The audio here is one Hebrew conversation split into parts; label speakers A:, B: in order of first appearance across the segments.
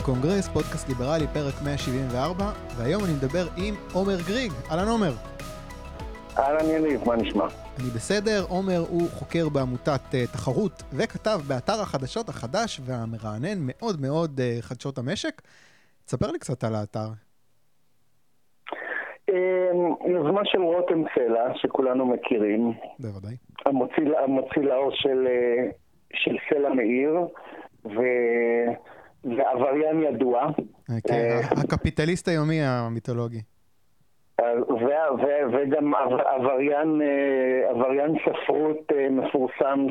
A: הקונגרס, פודקאסט ליברלי, פרק 174, והיום אני מדבר עם עומר גריג. אהלן עומר.
B: אהלן יניב, מה נשמע?
A: אני בסדר, עומר הוא חוקר בעמותת אה, תחרות, וכתב באתר החדשות החדש והמרענן מאוד מאוד אה, חדשות המשק. תספר לי קצת על האתר.
B: אמ, יוזמה של רותם סלע, שכולנו מכירים.
A: בוודאי.
B: המוציא, לאור של, אה, של סלע מאיר, ו... ועבריין ידוע.
A: כן, אה, הקפיטליסט היומי המיתולוגי.
B: ו- וגם עבריין, אה, ספרות מפורסם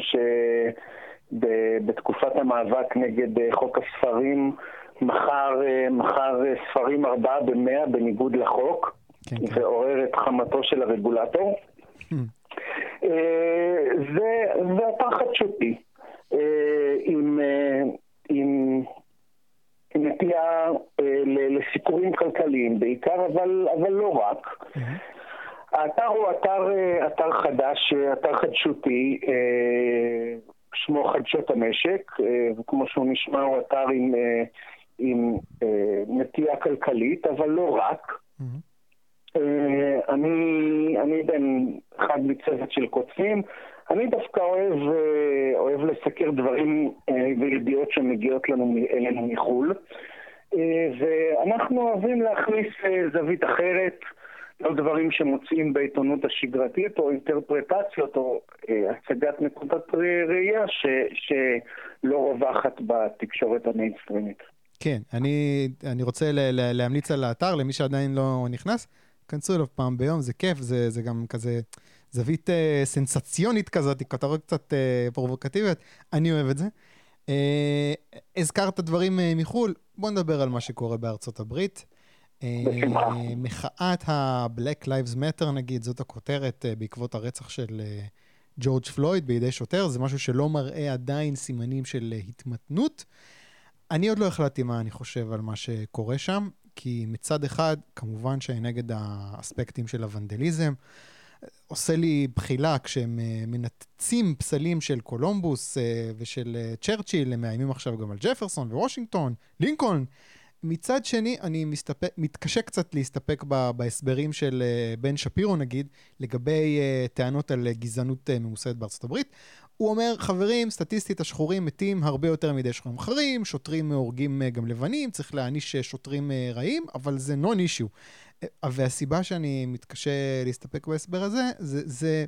B: שבתקופת המאבק נגד חוק הספרים מכר, מכר ספרים ארבעה במאה בניגוד לחוק. כן, כן. ועורר את חמתו של הרגולטור. אה, זה, אתר חדשותי, אה, אה, עם, עם נטייה לסיפורים כלכליים בעיקר, אבל, אבל לא רק. Hmm. האתר הוא אתר, אתר חדש, אתר חדשותי, שמו חדשות המשק, וכמו שהוא נשמע הוא אתר עם, עם נטייה כלכלית, אבל לא רק. Mm-hmm. אה, אני, אני בן אחד מצוות של כותבים. אני דווקא אוהב, אה, אוהב לסקר דברים אה, וידיעות שמגיעות לנו, אלינו מחו"ל. ואנחנו אוהבים להכניס זווית אחרת, לא דברים שמוצאים בעיתונות השגרתית, או אינטרפרטציות, או הצגת נקודת ראייה ש, שלא רווחת בתקשורת המיינסטרימית.
A: כן, אני, אני רוצה להמליץ על האתר למי שעדיין לא נכנס. כנסו אליו פעם ביום, זה כיף, זה, זה גם כזה זווית אה, סנסציונית כזאת, כותרות קצת אה, פרובוקטיביות, אני אוהב את זה. אה, הזכרת דברים אה, מחו"ל, בוא נדבר על מה שקורה בארצות הברית.
B: אה,
A: מחאת ה-Black Lives Matter נגיד, זאת הכותרת אה, בעקבות הרצח של אה, ג'ורג' פלויד בידי שוטר, זה משהו שלא מראה עדיין סימנים של התמתנות. אני עוד לא החלטתי מה אני חושב על מה שקורה שם. כי מצד אחד, כמובן שאני נגד האספקטים של הוונדליזם. עושה לי בחילה כשהם אה, מנתצים פסלים של קולומבוס אה, ושל אה, צ'רצ'יל, הם מאיימים עכשיו גם על ג'פרסון ווושינגטון, לינקולן. מצד שני, אני מסתפק, מתקשה קצת להסתפק ב, בהסברים של בן שפירו נגיד, לגבי טענות על גזענות ממוסדת בארצות הברית. הוא אומר, חברים, סטטיסטית השחורים מתים הרבה יותר מדי שחורים אחרים, שוטרים הורגים גם לבנים, צריך להעניש שוטרים רעים, אבל זה נון אישיו. והסיבה שאני מתקשה להסתפק בהסבר הזה, זה, זה,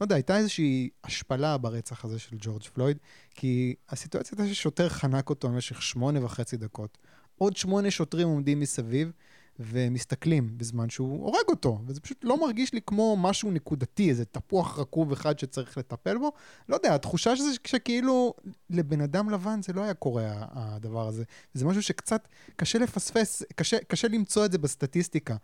A: לא יודע, הייתה איזושהי השפלה ברצח הזה של ג'ורג' פלויד, כי הסיטואציה הייתה ששוטר חנק אותו במשך שמונה וחצי דקות. עוד שמונה שוטרים עומדים מסביב, ומסתכלים בזמן שהוא הורג אותו, וזה פשוט לא מרגיש לי כמו משהו נקודתי, איזה תפוח רקוב אחד שצריך לטפל בו. לא יודע, התחושה שזה שכאילו לבן אדם לבן זה לא היה קורה הדבר הזה. זה משהו שקצת קשה לפספס, קשה, קשה למצוא את זה בסטטיסטיקה.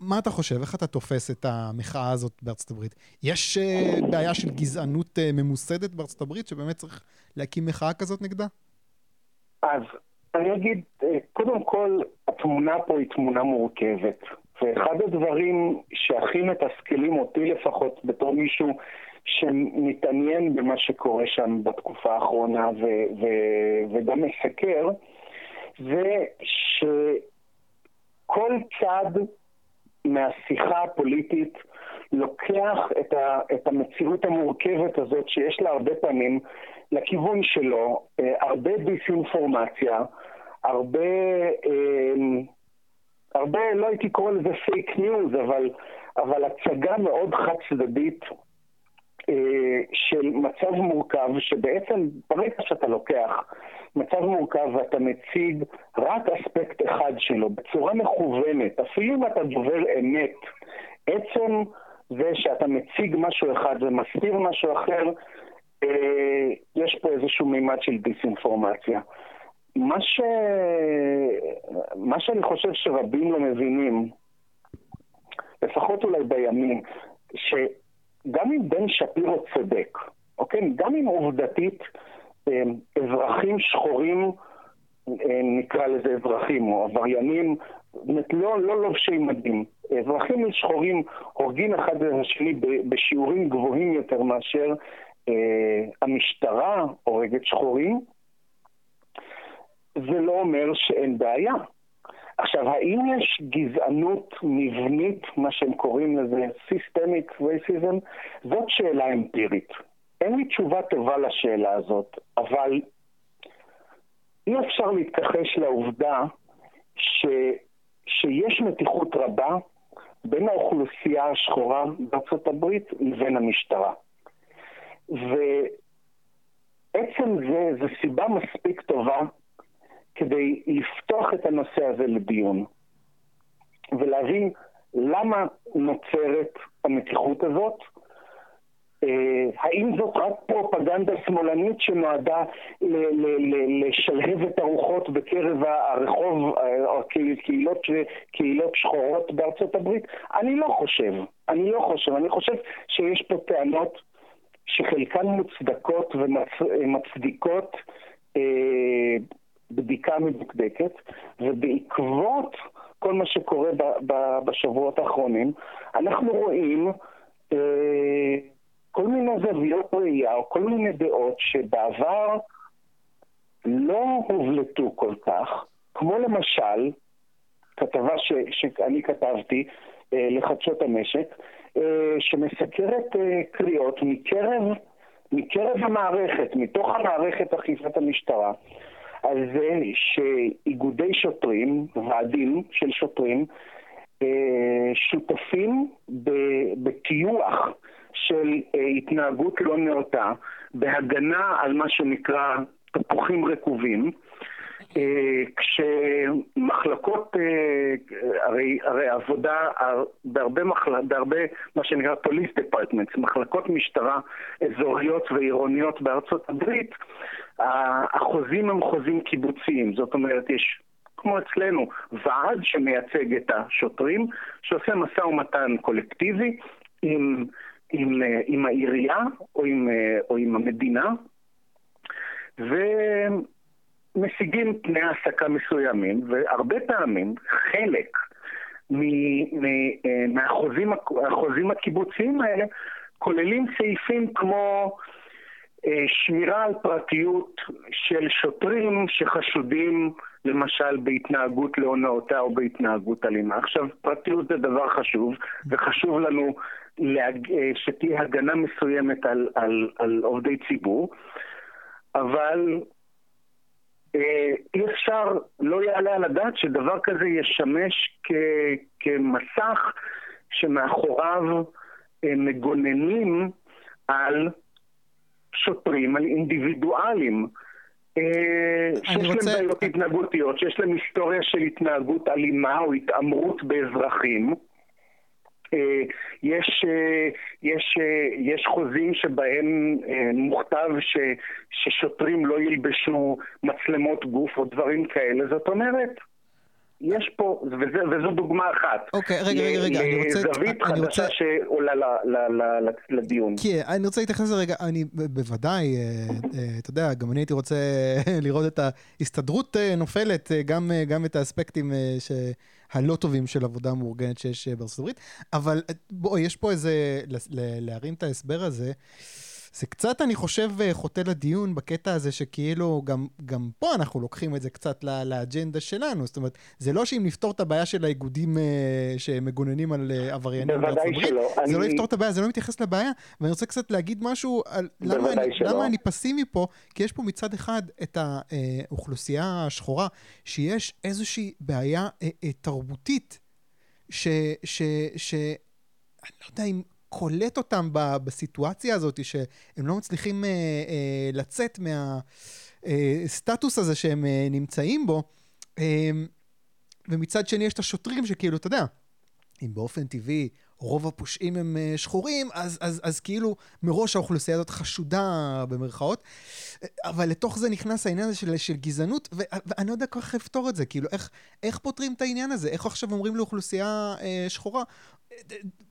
A: מה אתה חושב? איך אתה תופס את המחאה הזאת בארצות הברית? יש uh, בעיה של גזענות uh, ממוסדת בארצות הברית שבאמת צריך להקים מחאה כזאת נגדה?
B: אז אני אגיד, אה, קודם כל, התמונה פה היא תמונה מורכבת. ואחד הדברים שהכי מתסכלים אותי לפחות בתור מישהו שמתעניין במה שקורה שם בתקופה האחרונה ו- ו- וגם מסקר, זה שכל צד מהשיחה הפוליטית לוקח את, ה- את המציאות המורכבת הזאת שיש לה הרבה פעמים לכיוון שלו, אה, הרבה דיסאינפורמציה, הרבה, אה, הרבה, לא הייתי קורא לזה פייק ניוז, אבל, אבל הצגה מאוד חד צדדית אה, של מצב מורכב, שבעצם ברגע שאתה לוקח מצב מורכב ואתה מציג רק אספקט אחד שלו בצורה מכוונת, אפילו אם אתה דובר אמת, עצם זה שאתה מציג משהו אחד ומסתיר משהו אחר, אה, יש פה איזשהו מימד של דיסאינפורמציה. מה, ש... מה שאני חושב שרבים לא מבינים, לפחות אולי בימים, שגם אם בן שפירו צודק, אוקיי? גם אם עובדתית אה, אזרחים שחורים, אה, נקרא לזה אזרחים או עבריינים, באמת לא, לא לובשי מדים. אזרחים שחורים הורגים אחד את השני בשיעורים גבוהים יותר מאשר אה, המשטרה הורגת שחורים. זה לא אומר שאין בעיה. עכשיו, האם יש גזענות מבנית, מה שהם קוראים לזה Systemic Racism? זאת שאלה אמפירית. אין לי תשובה טובה לשאלה הזאת, אבל אי אפשר להתכחש לעובדה ש, שיש מתיחות רבה בין האוכלוסייה השחורה בארצות הברית לבין המשטרה. ועצם זה, זו סיבה מספיק טובה כדי לפתוח את הנושא הזה לדיון ולהבין למה נוצרת המתיחות הזאת, אה, האם זאת רק פרופגנדה שמאלנית שנועדה לשלהב את הרוחות בקרב הרחוב, אה, קהילות, קהילות שחורות בארצות הברית? אני לא חושב. אני לא חושב. אני חושב שיש פה טענות שחלקן מוצדקות ומצדיקות אה, בדיקה מדוקדקת, ובעקבות כל מה שקורה ב, ב, בשבועות האחרונים, אנחנו רואים אה, כל מיני זוויות ראייה או כל מיני דעות שבעבר לא הובלטו כל כך, כמו למשל כתבה ש, שאני כתבתי אה, לחדשות המשק, אה, שמסקרת אה, קריאות מקרב, מקרב המערכת, מתוך המערכת אכיפת המשטרה, על זה שאיגודי שוטרים, ועדים של שוטרים, אה, שותפים בטיוח של אה, התנהגות לא נאותה, בהגנה על מה שנקרא תפוחים רקובים, אה, כשמחלקות, הרי, הרי עבודה בהרבה, מחל... בהרבה מה שנקרא police departments, מחלקות משטרה אזוריות ועירוניות בארצות הברית, החוזים הם חוזים קיבוציים, זאת אומרת יש כמו אצלנו, ועד שמייצג את השוטרים, שעושה משא ומתן קולקטיבי עם, עם, עם העירייה או עם, או עם המדינה, ומשיגים תנאי העסקה מסוימים, והרבה פעמים חלק מהחוזים הקיבוציים האלה כוללים סעיפים כמו שמירה על פרטיות של שוטרים שחשודים למשל בהתנהגות לא נאותה או בהתנהגות אלימה. עכשיו, פרטיות זה דבר חשוב, וחשוב לנו להג... אה, שתהיה הגנה מסוימת על, על, על עובדי ציבור, אבל אה, אי אפשר, לא יעלה על הדעת שדבר כזה ישמש כ, כמסך שמאחוריו מגוננים על שוטרים, על אינדיבידואלים. אה, שיש רוצה... להם בעיות התנהגותיות, שיש להם היסטוריה של התנהגות אלימה או התעמרות באזרחים. אה, יש, אה, יש, יש חוזים שבהם מוכתב ש, ששוטרים לא ילבשו מצלמות גוף או דברים כאלה, זאת אומרת, יש פה, וזה, וזו דוגמה אחת.
A: אוקיי, רגע, רגע, רגע, אני רוצה...
B: זווית חדשה רוצה... שעולה ל, ל, ל, ל, לדיון.
A: כי אני רוצה להתייחס לזה רגע, אני בוודאי, אה, אה, אתה יודע, גם אני הייתי רוצה לראות את ההסתדרות אה, נופלת, גם, גם את האספקטים ש... הלא טובים של עבודה מאורגנת שיש בארצות הברית, אבל בוא, יש פה איזה, להרים את ההסבר הזה. זה קצת, אני חושב, אה, חוטא לדיון בקטע הזה שכאילו, גם, גם פה אנחנו לוקחים את זה קצת לא, לאג'נדה שלנו. זאת אומרת, זה לא שאם נפתור את הבעיה של האיגודים אה, שמגוננים על אה, עבריינים
B: בארצות הברית, זה
A: אני... לא יפתור את הבעיה, זה לא מתייחס לבעיה. ואני רוצה קצת להגיד משהו על למה אני, למה אני פסימי פה, כי יש פה מצד אחד את האוכלוסייה השחורה, שיש איזושהי בעיה אה, אה, תרבותית, ש... ש, ש אני לא יודע אם קולט אותם בסיטואציה הזאת, שהם לא מצליחים אה, אה, לצאת מהסטטוס אה, הזה שהם אה, נמצאים בו. אה, ומצד שני יש את השוטרים שכאילו, אתה יודע, אם באופן טבעי רוב הפושעים הם אה, שחורים, אז, אז, אז כאילו מראש האוכלוסייה הזאת חשודה במרכאות. אבל לתוך זה נכנס העניין הזה של, של גזענות, ו, ואני לא יודע כל כך לפתור את זה. כאילו, איך, איך פותרים את העניין הזה? איך עכשיו אומרים לאוכלוסייה אה, שחורה,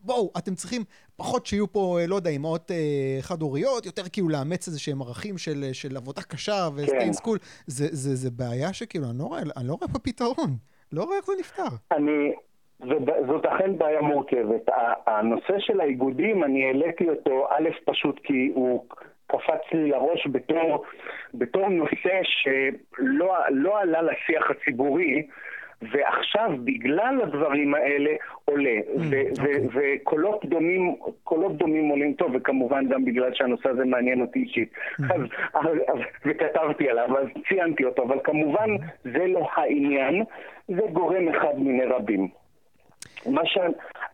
A: בואו, אתם צריכים פחות שיהיו פה, אה, לא יודע, אימהות אה, חד-הוריות, יותר כאילו לאמץ איזה שהם ערכים של, של עבודה קשה וסטיין סקול. כן. זה, זה, זה בעיה שכאילו, אני לא רואה, אני לא רואה פה פתרון. לא רואה איך זה נפתר.
B: אני, זאת אכן בעיה מורכבת. הנושא של האיגודים, אני העליתי אותו, א', פשוט כי הוא קפץ לי לראש בתור, בתור נושא שלא לא עלה לשיח הציבורי, ועכשיו בגלל הדברים האלה עולה, mm. אוקיי. וקולות דומים, קולות דומים עולים טוב, וכמובן גם בגלל שהנושא הזה מעניין אותי אישית. Mm. אז, וכתבתי עליו, אז ציינתי אותו, אבל כמובן זה לא העניין, זה גורם אחד מיני רבים. מה ש...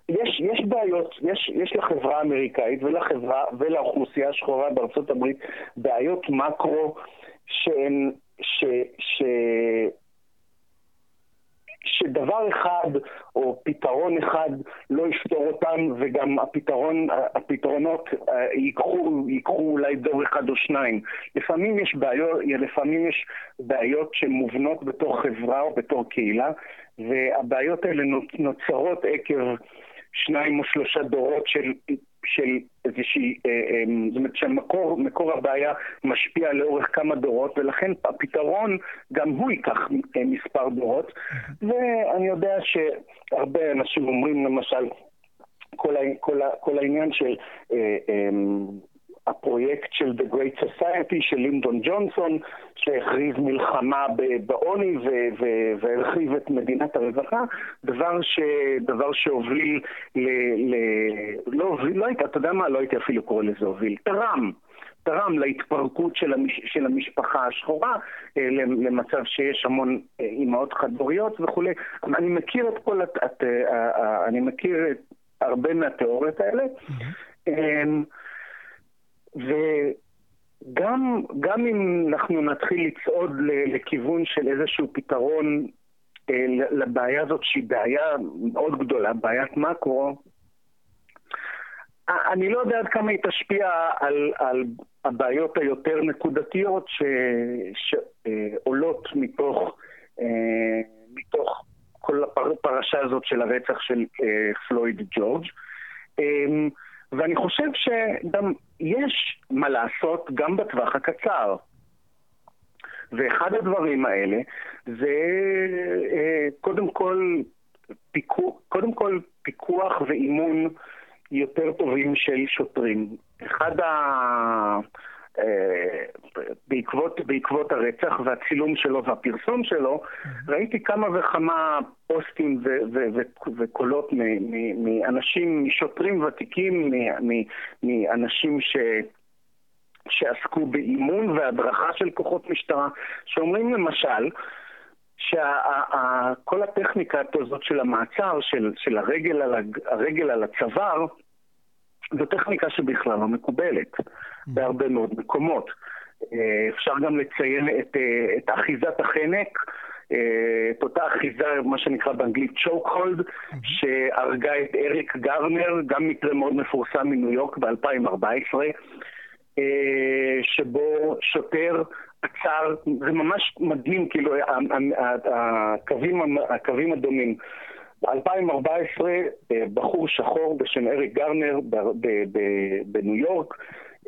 B: יש, יש בעיות, יש, יש לחברה האמריקאית ולחברה ולאוכלוסייה השחורה בארצות הברית בעיות מקרו שהן, ש, ש, שדבר אחד או פתרון אחד לא יפתור אותם וגם הפתרון, הפתרונות אה, ייקחו, ייקחו אולי דור אחד או שניים. לפעמים יש בעיות, לפעמים יש בעיות שמובנות בתור חברה או בתור קהילה והבעיות האלה נוצרות עקב שניים או שלושה דורות של, של איזושהי, אה, אה, זאת אומרת שמקור הבעיה משפיע לאורך כמה דורות ולכן הפתרון גם הוא ייקח אה, מספר דורות. ואני יודע שהרבה אנשים אומרים למשל כל, כל, כל העניין של הפרויקט של The Great Society של לינדון ג'ונסון, שהכריז מלחמה בעוני והרחיב את מדינת הרווחה, דבר, ש, דבר שהוביל ל... ל לא, לא היית, אתה יודע מה? לא הייתי אפילו קורא לזה הוביל, תרם. תרם להתפרקות של, המש, של המשפחה השחורה, אה, למצב שיש המון אה, אימהות חד-הוריות וכולי. אני מכיר את כל, את, את, אה, אני מכיר את הרבה מהתיאוריות האלה. Mm-hmm. וגם גם אם אנחנו נתחיל לצעוד לכיוון של איזשהו פתרון אה, לבעיה הזאת, שהיא בעיה מאוד גדולה, בעיית מקרו, אני לא יודע עד כמה היא תשפיע על, על הבעיות היותר נקודתיות ש, שעולות מתוך, אה, מתוך כל הפרשה הזאת של הרצח של אה, פלויד ג'ורג'. ואני חושב שגם יש מה לעשות גם בטווח הקצר. ואחד הדברים האלה זה אה, קודם כל, פיקוח, קודם כל פיקוח ואימון יותר טובים של שוטרים. אחד ה... אה, בעקבות, בעקבות הרצח והצילום שלו והפרסום שלו, mm-hmm. ראיתי כמה וכמה פוסטים ו- ו- ו- וקולות מאנשים, משוטרים ותיקים, מאנשים ש... שעסקו באימון והדרכה של כוחות משטרה, שאומרים למשל, שכל הטכניקה הזאת של המעצר, של, של הרגל, על, הרגל על הצוואר, זו טכניקה שבכלל לא מקובלת mm. בהרבה מאוד מקומות. אה, אפשר גם לציין את, אה, את אחיזת החנק, אה, את אותה אחיזה, מה שנקרא באנגלית choke hold, mm-hmm. שהרגה את אריק גרנר, גם מקרה מאוד מפורסם מניו יורק ב-2014, שבו שוטר עצר, זה ממש מדהים, כאילו, הקווים, הקווים הדומים. ב-2014 אה, בחור שחור בשם אריק גרנר בניו יורק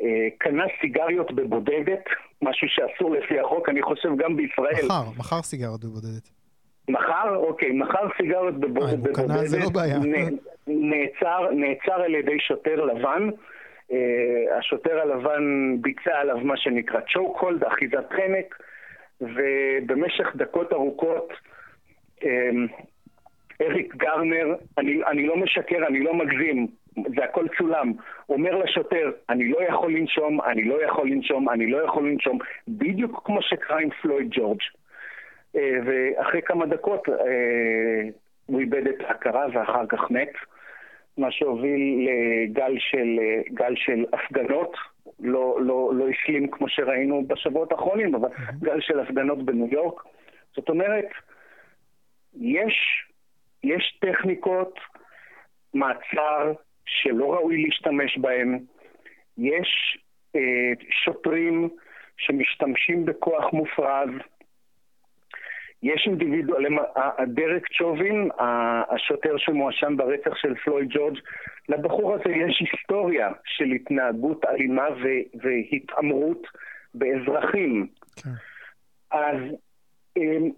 B: אה, קנה סיגריות בבודדת, משהו שאסור לפי החוק, אני חושב גם בישראל.
A: מחר, מחר סיגריות בבודדת.
B: מחר? אוקיי, מחר סיגריות אה, בבודדת.
A: קנה זה לא בעיה.
B: נעצר, נעצר על ידי שוטר לבן. השוטר הלבן ביצע עליו מה שנקרא choke hold, אחיזת חנק, ובמשך דקות ארוכות uh, אריק גרנר, אני, אני לא משקר, אני לא מגזים, זה הכל צולם, אומר לשוטר, אני לא יכול לנשום, אני לא יכול לנשום, אני לא יכול לנשום, בדיוק כמו שקרה עם פלויד ג'ורג'. אה, ואחרי כמה דקות אה, הוא איבד את ההכרה ואחר כך מת, מה שהוביל לגל של, גל של הפגנות, לא, לא, לא השלים כמו שראינו בשבועות האחרונים, אבל גל של הפגנות בניו יורק. זאת אומרת, יש יש טכניקות מעצר שלא ראוי להשתמש בהן, יש אה, שוטרים שמשתמשים בכוח מופרז, יש אינדיבידואל, דרק צ'ובין, השוטר שמואשם ברצח של פלויד ג'ורג', לבחור הזה יש היסטוריה של התנהגות אלימה והתעמרות באזרחים. כן. אז אמ,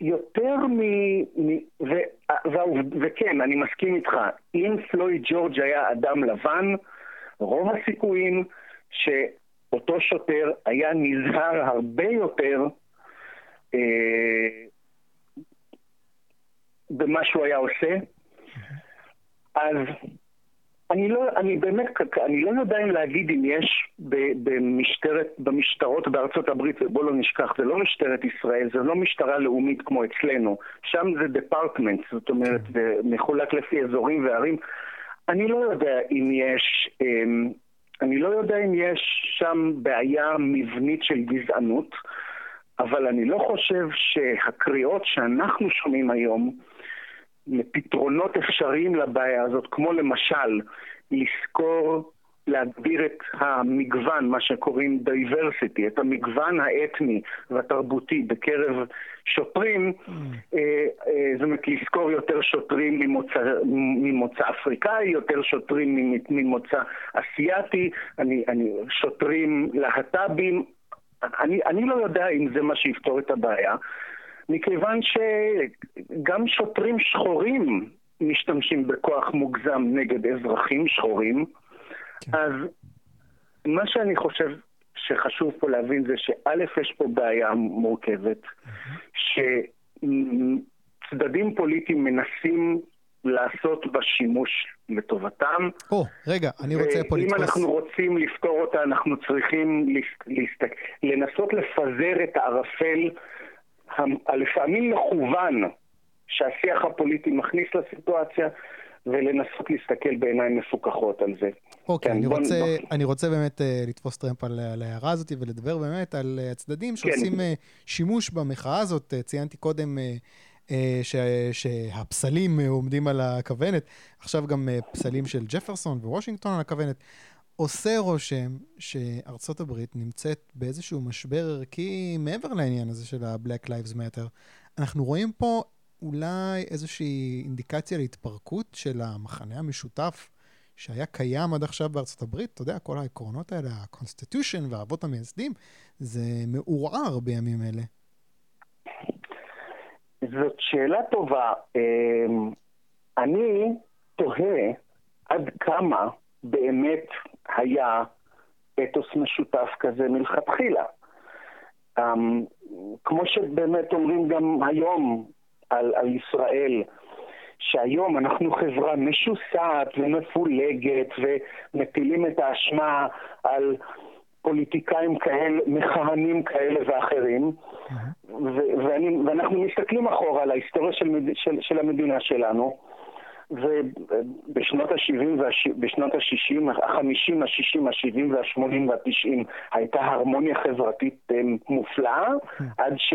B: יותר מ... מ ו, ו, וכן, אני מסכים איתך, אם פלויד ג'ורג' היה אדם לבן, רוב הסיכויים ש... אותו שוטר היה נזהר הרבה יותר אה, במה שהוא היה עושה, אז אני לא, אני באמת, אני לא יודע אם להגיד אם יש במשטרת, במשטרות בארצות הברית, ובוא לא נשכח, זה לא משטרת ישראל, זה לא משטרה לאומית כמו אצלנו, שם זה דפרטמנט, זאת אומרת, זה מחולק לפי אזורים וערים. אני לא יודע אם יש, אמ, אני לא יודע אם יש שם בעיה מבנית של גזענות, אבל אני לא חושב שהקריאות שאנחנו שומעים היום, לפתרונות אפשריים לבעיה הזאת, כמו למשל לזכור להגביר את המגוון, מה שקוראים diversity, את המגוון האתני והתרבותי בקרב שוטרים, mm. אה, אה, זאת אומרת לזכור יותר שוטרים ממוצא, ממוצא אפריקאי, יותר שוטרים ממוצא אסיאתי, אני, אני, שוטרים להט"בים, אני, אני לא יודע אם זה מה שיפתור את הבעיה. מכיוון שגם שוטרים שחורים משתמשים בכוח מוגזם נגד אזרחים שחורים, כן. אז מה שאני חושב שחשוב פה להבין זה שא', יש פה בעיה מורכבת, שצדדים פוליטיים מנסים לעשות בה שימוש לטובתם.
A: או, רגע, אני רוצה פה לתפוס...
B: ואם אנחנו רוצים לפתור אותה, אנחנו צריכים לנסות לפזר את הערפל הלפעמים מכוון שהשיח הפוליטי מכניס לסיטואציה, ולנסות להסתכל בעיניים מפוקחות על זה.
A: אוקיי, כן, אני, רוצה, בוא... אני רוצה באמת uh, לתפוס טרמפ על, על ההערה הזאת ולדבר באמת על uh, הצדדים כן. שעושים כן. uh, שימוש במחאה הזאת. Uh, ציינתי קודם uh, uh, ש, שהפסלים uh, עומדים על הכוונת, עכשיו גם uh, פסלים של ג'פרסון ווושינגטון על הכוונת. עושה רושם שארצות הברית נמצאת באיזשהו משבר ערכי מעבר לעניין הזה של ה-Black Lives Matter. אנחנו רואים פה אולי איזושהי אינדיקציה להתפרקות של המחנה המשותף שהיה קיים עד עכשיו בארצות הברית. אתה יודע, כל העקרונות האלה, ה-Constitution והאבות המייסדים, זה מעורער בימים אלה.
B: זאת שאלה טובה. אמ, אני תוהה עד כמה באמת היה אתוס משותף כזה מלכתחילה. Um, כמו שבאמת אומרים גם היום על, על ישראל, שהיום אנחנו חברה משוסעת ומפולגת ומטילים את האשמה על פוליטיקאים כאלה, מכהנים כאלה ואחרים, mm-hmm. ואני, ואנחנו מסתכלים אחורה על ההיסטוריה של, של, של המדינה שלנו, ובשנות ה-70, בשנות ה-60, ה-50, ה-60, ה-70 וה-80 וה-90 הייתה הרמוניה חברתית אה, מופלאה, עד ש...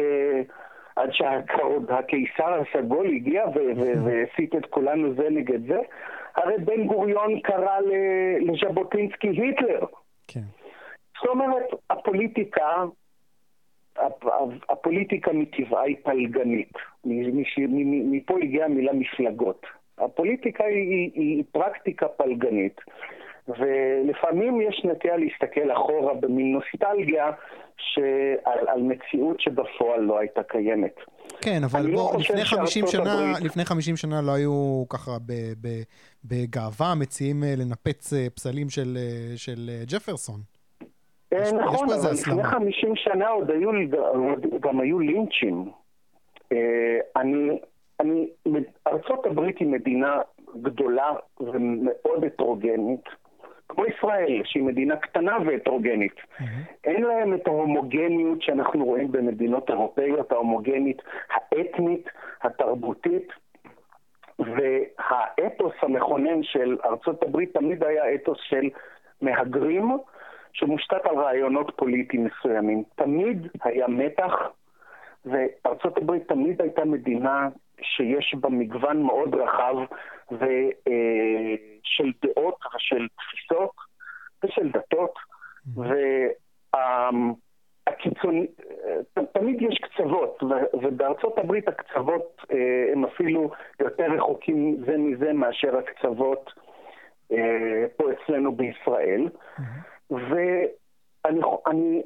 B: עד שהקיסר הסגול הגיע והסית את כולנו זה נגד זה. הרי בן גוריון קרא לז'בוטינסקי היטלר. כן. זאת אומרת, הפוליטיקה, הפוליטיקה מטבעה היא פלגנית. מפה הגיעה המילה מפלגות. הפוליטיקה היא, היא, היא פרקטיקה פלגנית, ולפעמים יש נטייה להסתכל אחורה במין נוסטלגיה שעל, על מציאות שבפועל לא הייתה קיימת.
A: כן, אבל בוא, לא לפני 50 שנה, הברית... לפני 50 שנה לא היו ככה ב, ב, בגאווה מציעים אה, לנפץ אה, פסלים של, אה, של ג'פרסון.
B: יש, נכון, יש אבל לפני 50 שנה עוד היו, גם היו לינצ'ים. אני, אני, ארצות הברית היא מדינה גדולה ומאוד הטרוגנית, כמו ישראל, שהיא מדינה קטנה והטרוגנית. Mm-hmm. אין להם את ההומוגניות שאנחנו רואים במדינות אירופאיות, ההומוגנית האתנית, התרבותית, והאתוס המכונן של ארצות הברית תמיד היה אתוס של מהגרים שמושתת על רעיונות פוליטיים מסוימים. תמיד היה מתח, וארצות הברית תמיד הייתה מדינה שיש בה מגוון מאוד רחב ו, אה, של דעות ושל תפיסות ושל דתות, mm-hmm. והקיצוני, אה, תמיד יש קצוות, ובארצות הברית הקצוות אה, הם אפילו יותר רחוקים זה מזה מאשר הקצוות אה, פה אצלנו בישראל. Mm-hmm. ואני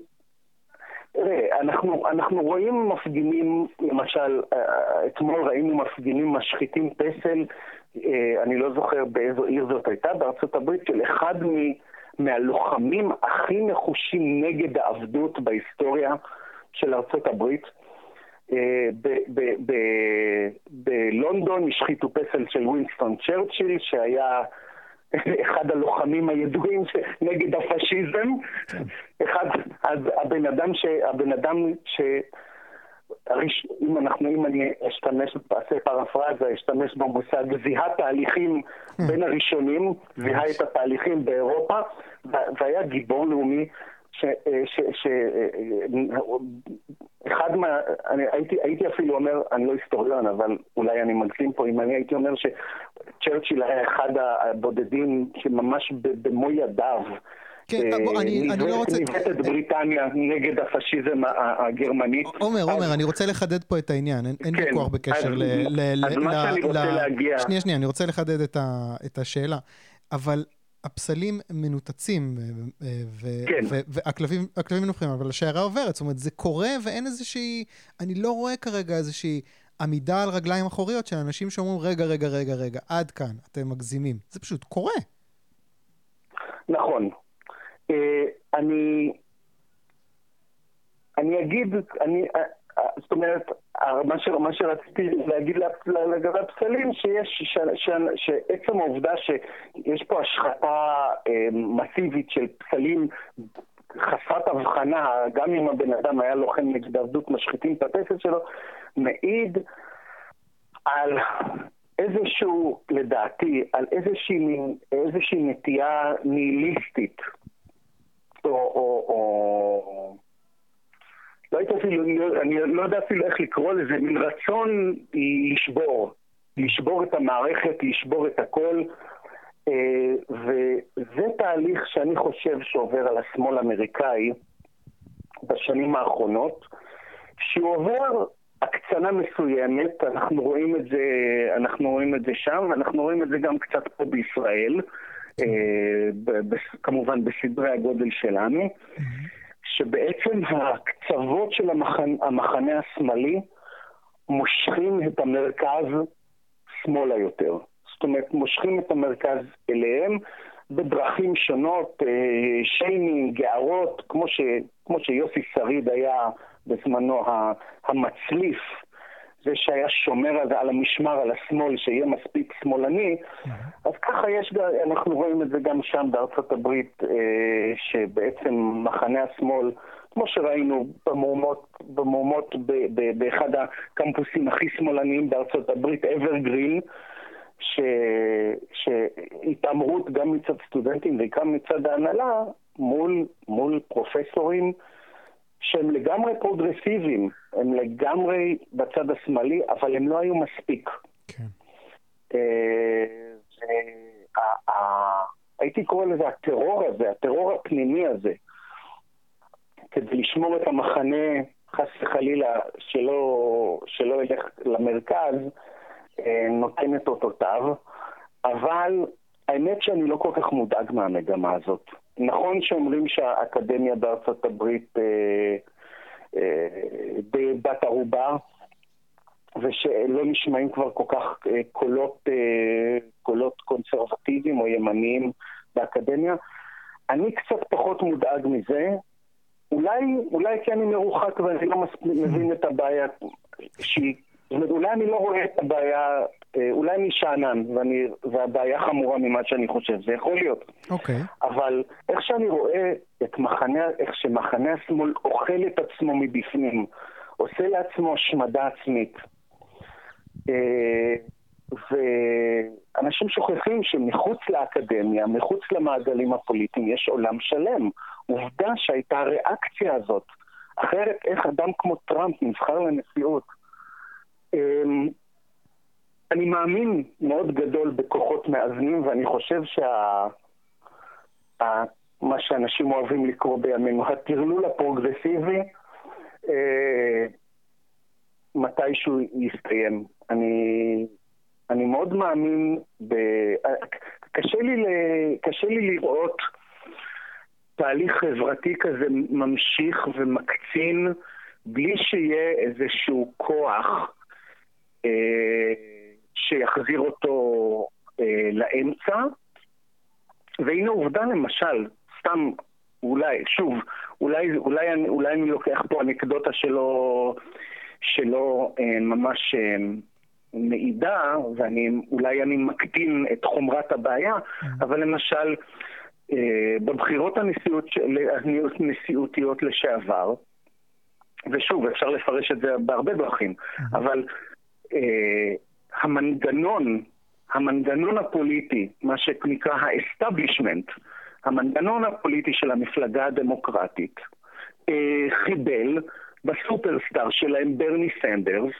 B: אנחנו, אנחנו רואים מפגינים, למשל, אה, אתמול ראינו מפגינים משחיתים פסל, אה, אני לא זוכר באיזו עיר זאת הייתה, בארצות הברית, של אחד מהלוחמים הכי נחושים נגד העבדות בהיסטוריה של ארצות הברית. אה, בלונדון השחיתו פסל של ווינסטון צ'רצ'יל, שהיה אחד הלוחמים הידועים נגד הפשיזם. כן. אחד, אז הבן אדם ש... הבן אדם ש... הראש, אם אנחנו, אם אני אשתמש, אעשה פרפרזה, אשתמש במושג זיהה תהליכים hmm. בין הראשונים, זיהה את התהליכים באירופה, והיה גיבור לאומי ש... ש, ש אחד מה... אני הייתי, הייתי אפילו אומר, אני לא היסטוריון, אבל אולי אני מגזים פה, אם אני הייתי אומר שצ'רצ'יל היה אחד הבודדים שממש במו ידיו
A: כן, בוא, אני, אני לא רוצה...
B: ניווט את בריטניה נגד הפשיזם הגרמני.
A: עומר, עומר, אני רוצה לחדד פה את העניין, אין כן, ויכוח בקשר ל...
B: אז מה שאני רוצה להגיע...
A: שנייה, שנייה, אני רוצה לחדד את השאלה. אבל הפסלים מנותצים, כן. והכלבים מנוחים, אבל השיירה עוברת, זאת אומרת, זה קורה ואין איזושהי... אני לא רואה כרגע איזושהי עמידה על רגליים אחוריות של אנשים שאומרים, רגע, רגע, רגע, רגע, עד כאן, אתם מגזימים. זה פשוט קורה.
B: נכון. אה, אני, אני אגיד, אני, אה, אה, זאת אומרת, מה, ש, מה שרציתי להגיד לגבי הפסלים, שיש, ש, ש, שעצם העובדה שיש פה השחתה מסיבית של פסלים חסרת הבחנה, גם אם הבן אדם היה לוחם נגד עבדות, משחיתים את הפסל שלו, מעיד על איזשהו, לדעתי, על איזושהי, איזושהי נטייה ניהיליסטית או, או, או... לא הייתי אפילו, אני לא יודע אפילו איך לקרוא לזה, מין רצון לשבור, לשבור את המערכת, לשבור את הכל, אה, וזה תהליך שאני חושב שעובר על השמאל האמריקאי בשנים האחרונות, שהוא עובר הקצנה מסוימת, אנחנו רואים את זה, אנחנו רואים את זה שם, ואנחנו רואים את זה גם קצת פה בישראל. אה, כמובן בסדרי הגודל שלנו, שבעצם הקצוות של המחנה, המחנה השמאלי מושכים את המרכז שמאלה יותר. זאת אומרת, מושכים את המרכז אליהם בדרכים שונות, אה, שיימינג, גערות, כמו, ש, כמו שיוסי שריד היה בזמנו המצליף זה שהיה שומר על, המשמר, על השמאל, שיהיה מספיק שמאלני. אז ככה יש, אנחנו רואים את זה גם שם בארצות הברית, אה, שבעצם מחנה השמאל, כמו שראינו במהומות, במהומות באחד הקמפוסים הכי שמאלניים בארצות הברית, אברגרין, שהתעמרות גם מצד סטודנטים וגם מצד ההנהלה מול, מול פרופסורים שהם לגמרי פרוגרסיביים, הם לגמרי בצד השמאלי, אבל הם לא היו מספיק. כן. אה, הייתי קורא לזה הטרור הזה, הטרור הפנימי הזה, כדי לשמור את המחנה, חס וחלילה, שלא, שלא ילך למרכז, אה, נותן את אותותיו, אבל האמת שאני לא כל כך מודאג מהמגמה הזאת. נכון שאומרים שהאקדמיה בארצות הברית אה, אה, בת ערובה, ושלא נשמעים כבר כל כך אה, קולות, אה, קולות קונסרבטיביים או ימניים באקדמיה. אני קצת פחות מודאג מזה. אולי, אולי כי אני מרוחק ואני לא מבין את הבעיה שהיא... זאת אומרת, אולי אני לא רואה את הבעיה אולי אני שאנן, ואני, והבעיה חמורה ממה שאני חושב, זה יכול להיות.
A: אוקיי. Okay.
B: אבל איך שאני רואה את מחנה, איך שמחנה השמאל אוכל את עצמו מבפנים, עושה לעצמו השמדה עצמית, אה, ואנשים שוכחים שמחוץ לאקדמיה, מחוץ למעגלים הפוליטיים, יש עולם שלם. עובדה שהייתה הריאקציה הזאת. אחרת איך אדם כמו טראמפ נבחר לנשיאות? אני מאמין מאוד גדול בכוחות מאזנים, ואני חושב שה... מה שאנשים אוהבים לקרוא בימינו, הטרלול הפרוגרסיבי, אה, מתישהו יסתיים. אני, אני מאוד מאמין ב... קשה לי, ל... קשה לי לראות תהליך חברתי כזה ממשיך ומקצין בלי שיהיה איזשהו כוח אה, שיחזיר אותו אה, לאמצע. והנה עובדה למשל, סתם, אולי, שוב, אולי, אולי, אולי, אולי אני לוקח פה אנקדוטה שלא, שלא אה, ממש אה, מעידה, ואולי אני מקטין את חומרת הבעיה, mm-hmm. אבל למשל, אה, בבחירות הנשיאות, הנשיאותיות לשעבר, ושוב, אפשר לפרש את זה בהרבה דרכים, mm-hmm. אבל אה, המנגנון, המנגנון הפוליטי, מה שנקרא ה-establishment, המנגנון הפוליטי של המפלגה הדמוקרטית, אה, חיבל בסופרסטאר שלהם, ברני סנדרס,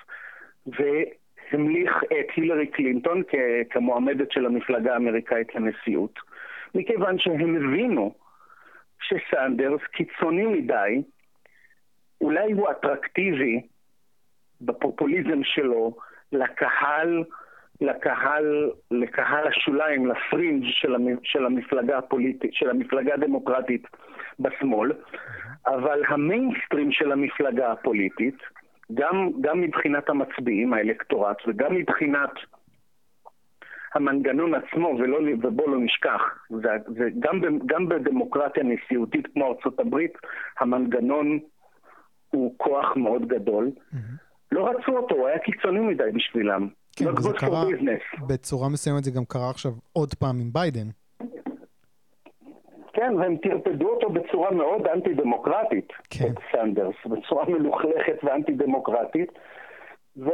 B: והמליך את הילרי קלינטון כמועמדת של המפלגה האמריקאית לנשיאות, מכיוון שהם הבינו שסנדרס קיצוני מדי, אולי הוא אטרקטיבי בפופוליזם שלו לקהל, לקהל, לקהל השוליים, לפרינג' של, של המפלגה הפוליטית, של המפלגה הדמוקרטית בשמאל, אבל המיינסטרים של המפלגה הפוליטית, גם, גם מבחינת המצביעים, האלקטורט, וגם מבחינת המנגנון עצמו, ולא, ובוא לא נשכח, זה, זה גם, גם בדמוקרטיה נשיאותית כמו ארצות הברית, המנגנון הוא כוח מאוד גדול. Mm-hmm. לא רצו אותו, הוא היה קיצוני מדי בשבילם.
A: כן, לא זה קרה, בצורה מסוימת זה גם קרה עכשיו עוד פעם עם ביידן.
B: כן, והם טרפדו אותו בצורה מאוד אנטי-דמוקרטית, כן. את סנדרס, בצורה מלוכלכת ואנטי-דמוקרטית. ו...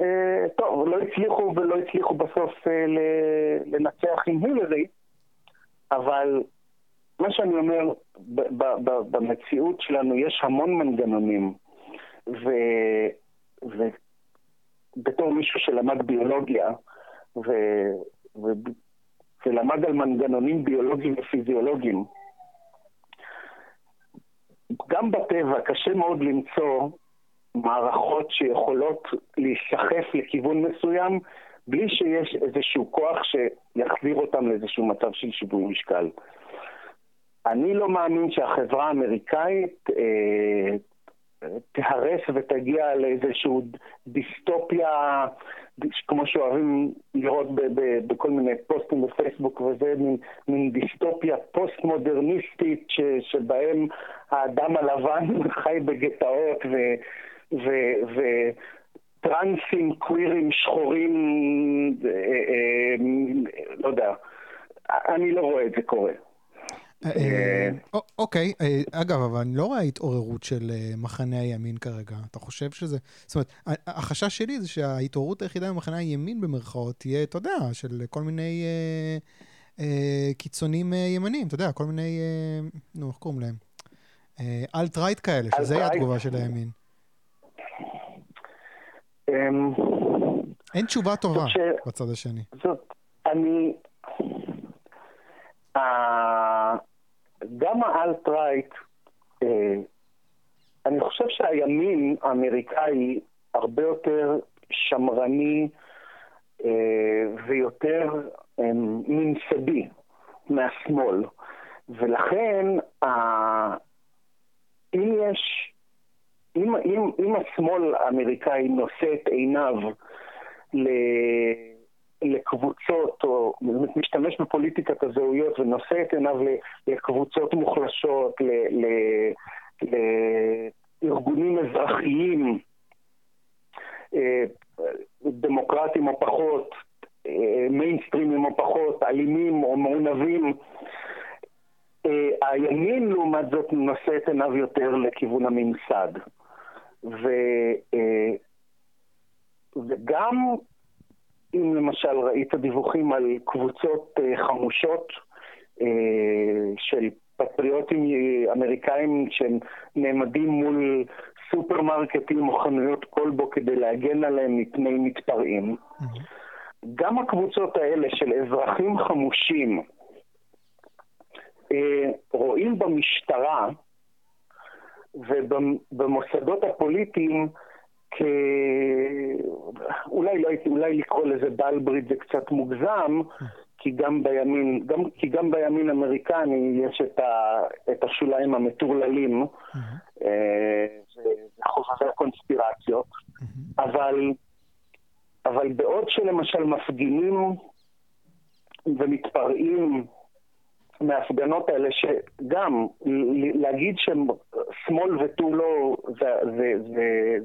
B: אה, טוב, לא הצליחו ולא הצליחו בסוף אה, לנצח עם הילרי, אבל מה שאני אומר, במציאות שלנו יש המון מנגנונים, ו... ובתור מישהו שלמד ביולוגיה, ו... ו... ולמד על מנגנונים ביולוגיים ופיזיולוגיים, גם בטבע קשה מאוד למצוא מערכות שיכולות להיסחף לכיוון מסוים בלי שיש איזשהו כוח שיחזיר אותם לאיזשהו מצב של שיווי משקל. אני לא מאמין שהחברה האמריקאית אה, תהרס ותגיע לאיזשהו דיסטופיה, כמו שאוהבים לראות ב- ב- בכל מיני פוסטים בפייסבוק וזה, מין, מין דיסטופיה פוסט-מודרניסטית ש- שבהם האדם הלבן חי בגטאות ו... ו- ו- טרנסים, קווירים, שחורים, אה, אה, לא יודע, אני לא רואה את זה קורה.
A: אה, אה, אוקיי, אה, אגב, אבל אני לא רואה התעוררות של מחנה הימין כרגע. אתה חושב שזה... זאת אומרת, החשש שלי זה שההתעוררות היחידה במחנה הימין במרכאות תהיה, אתה יודע, של כל מיני קיצונים ימנים, אתה יודע, כל מיני... נו, איך קוראים להם? אלט-רייט כאלה, שזה יהיה התגובה של הימין. אמ, אין תשובה טובה בצד השני.
B: אני... גם האלט-רייט, אה, אני חושב שהימין האמריקאי הרבה יותר שמרני אה, ויותר אה, ממסדי מהשמאל. ולכן, אם יש, אם, אם, אם השמאל האמריקאי נושא את עיניו ל... לקבוצות, או משתמש בפוליטיקת הזהויות ונושא את עיניו לקבוצות מוחלשות, לארגונים אזרחיים, אה, דמוקרטיים או פחות, אה, מיינסטרימים או פחות, אלימים או מעונבים. אה, הימין לעומת זאת נושא את עיניו יותר לכיוון הממסד. ו, וגם אם למשל ראית דיווחים על קבוצות אה, חמושות אה, של פטריוטים אמריקאים שנעמדים מול סופרמרקטים או חנויות כלבו כדי להגן עליהם מפני מתפרעים. Mm-hmm. גם הקבוצות האלה של אזרחים חמושים אה, רואים במשטרה ובמוסדות הפוליטיים כ... אולי, לא, אולי לקרוא לזה בעל ברית זה קצת מוגזם, כי גם בימין, גם, כי גם בימין אמריקני יש את, ה, את השוליים המטורללים, אה, חובבי הקונספירציות, אבל, אבל בעוד שלמשל מפגינים ומתפרעים מההפגנות האלה, שגם להגיד שהם שמאל ותו לא,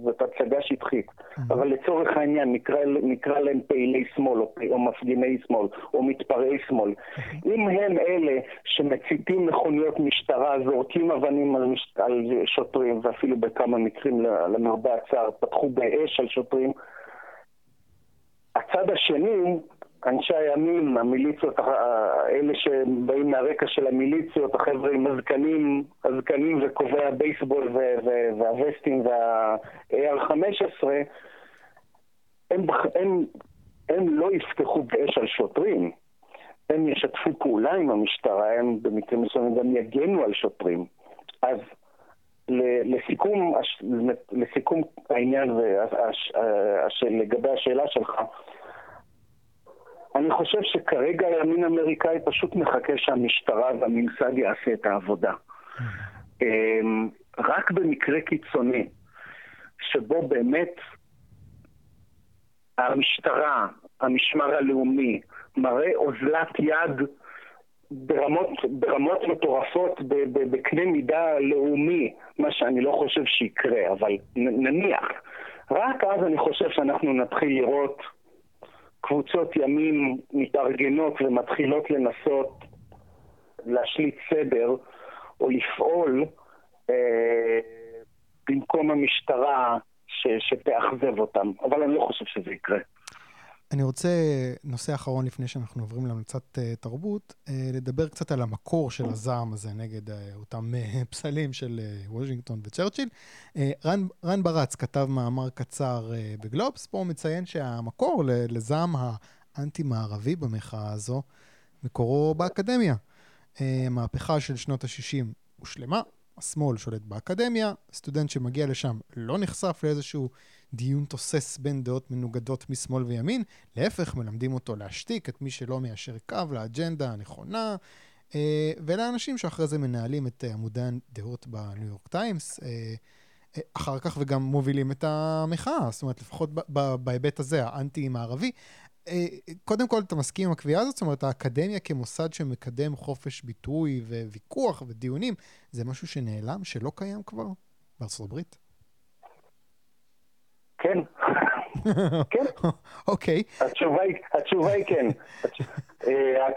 B: זאת הצגה שטחית. Mm-hmm. אבל לצורך העניין, נקרא, נקרא להם פעילי שמאל, או, או מפגיני שמאל, או מתפרעי שמאל. Mm-hmm. אם הם אלה שמציתים מכוניות משטרה, זורקים אבנים על, מש... על שוטרים, ואפילו בכמה מקרים, למרבה הצער, פתחו באש על שוטרים, הצד השני אנשי הימין, המיליציות, אלה שבאים מהרקע של המיליציות, החבר'ה עם הזקנים, הזקנים וקובעי הבייסבול והווסטים וה-AR-15, הם, הם, הם לא יפתחו באש על שוטרים. הם ישתפו פעולה עם המשטרה, הם במקרים מסוימים גם יגנו על שוטרים. אז לסיכום, לסיכום העניין לגבי השאלה שלך, אני חושב שכרגע הימין האמריקאי פשוט מחכה שהמשטרה והממסד יעשה את העבודה. אמ, רק במקרה קיצוני, שבו באמת המשטרה, המשמר הלאומי, מראה אוזלת יד ברמות, ברמות מטורפות, בקנה מידה לאומי, מה שאני לא חושב שיקרה, אבל נניח. רק אז אני חושב שאנחנו נתחיל לראות קבוצות ימין מתארגנות ומתחילות לנסות להשליט סדר או לפעול אה, במקום המשטרה ש, שתאכזב אותם, אבל אני לא חושב שזה יקרה.
A: אני רוצה, נושא אחרון לפני שאנחנו עוברים להמלצת uh, תרבות, uh, לדבר קצת על המקור של הזעם הזה נגד uh, אותם פסלים של וושינגטון וצ'רצ'יל. רן, רן ברץ כתב מאמר קצר בגלובס, פה הוא מציין שהמקור לזעם האנטי-מערבי במחאה הזו, מקורו באקדמיה. המהפכה של שנות ה-60 הושלמה, השמאל שולט באקדמיה, סטודנט שמגיע לשם לא נחשף לאיזשהו דיון תוסס בין דעות מנוגדות משמאל וימין, להפך, מלמדים אותו להשתיק את מי שלא מיישר קו לאג'נדה הנכונה, אה, ולאנשים שאחרי זה מנהלים את עמודי הדעות בניו יורק טיימס. אה, אה, אחר כך וגם מובילים את המחאה, זאת אומרת, לפחות בהיבט הזה, האנטי-מערבי. קודם כל, אתה מסכים עם הקביעה הזאת? זאת אומרת, האקדמיה כמוסד שמקדם חופש ביטוי וויכוח ודיונים, זה משהו שנעלם, שלא קיים כבר בארצות הברית?
B: כן. כן.
A: אוקיי.
B: התשובה היא כן. אה,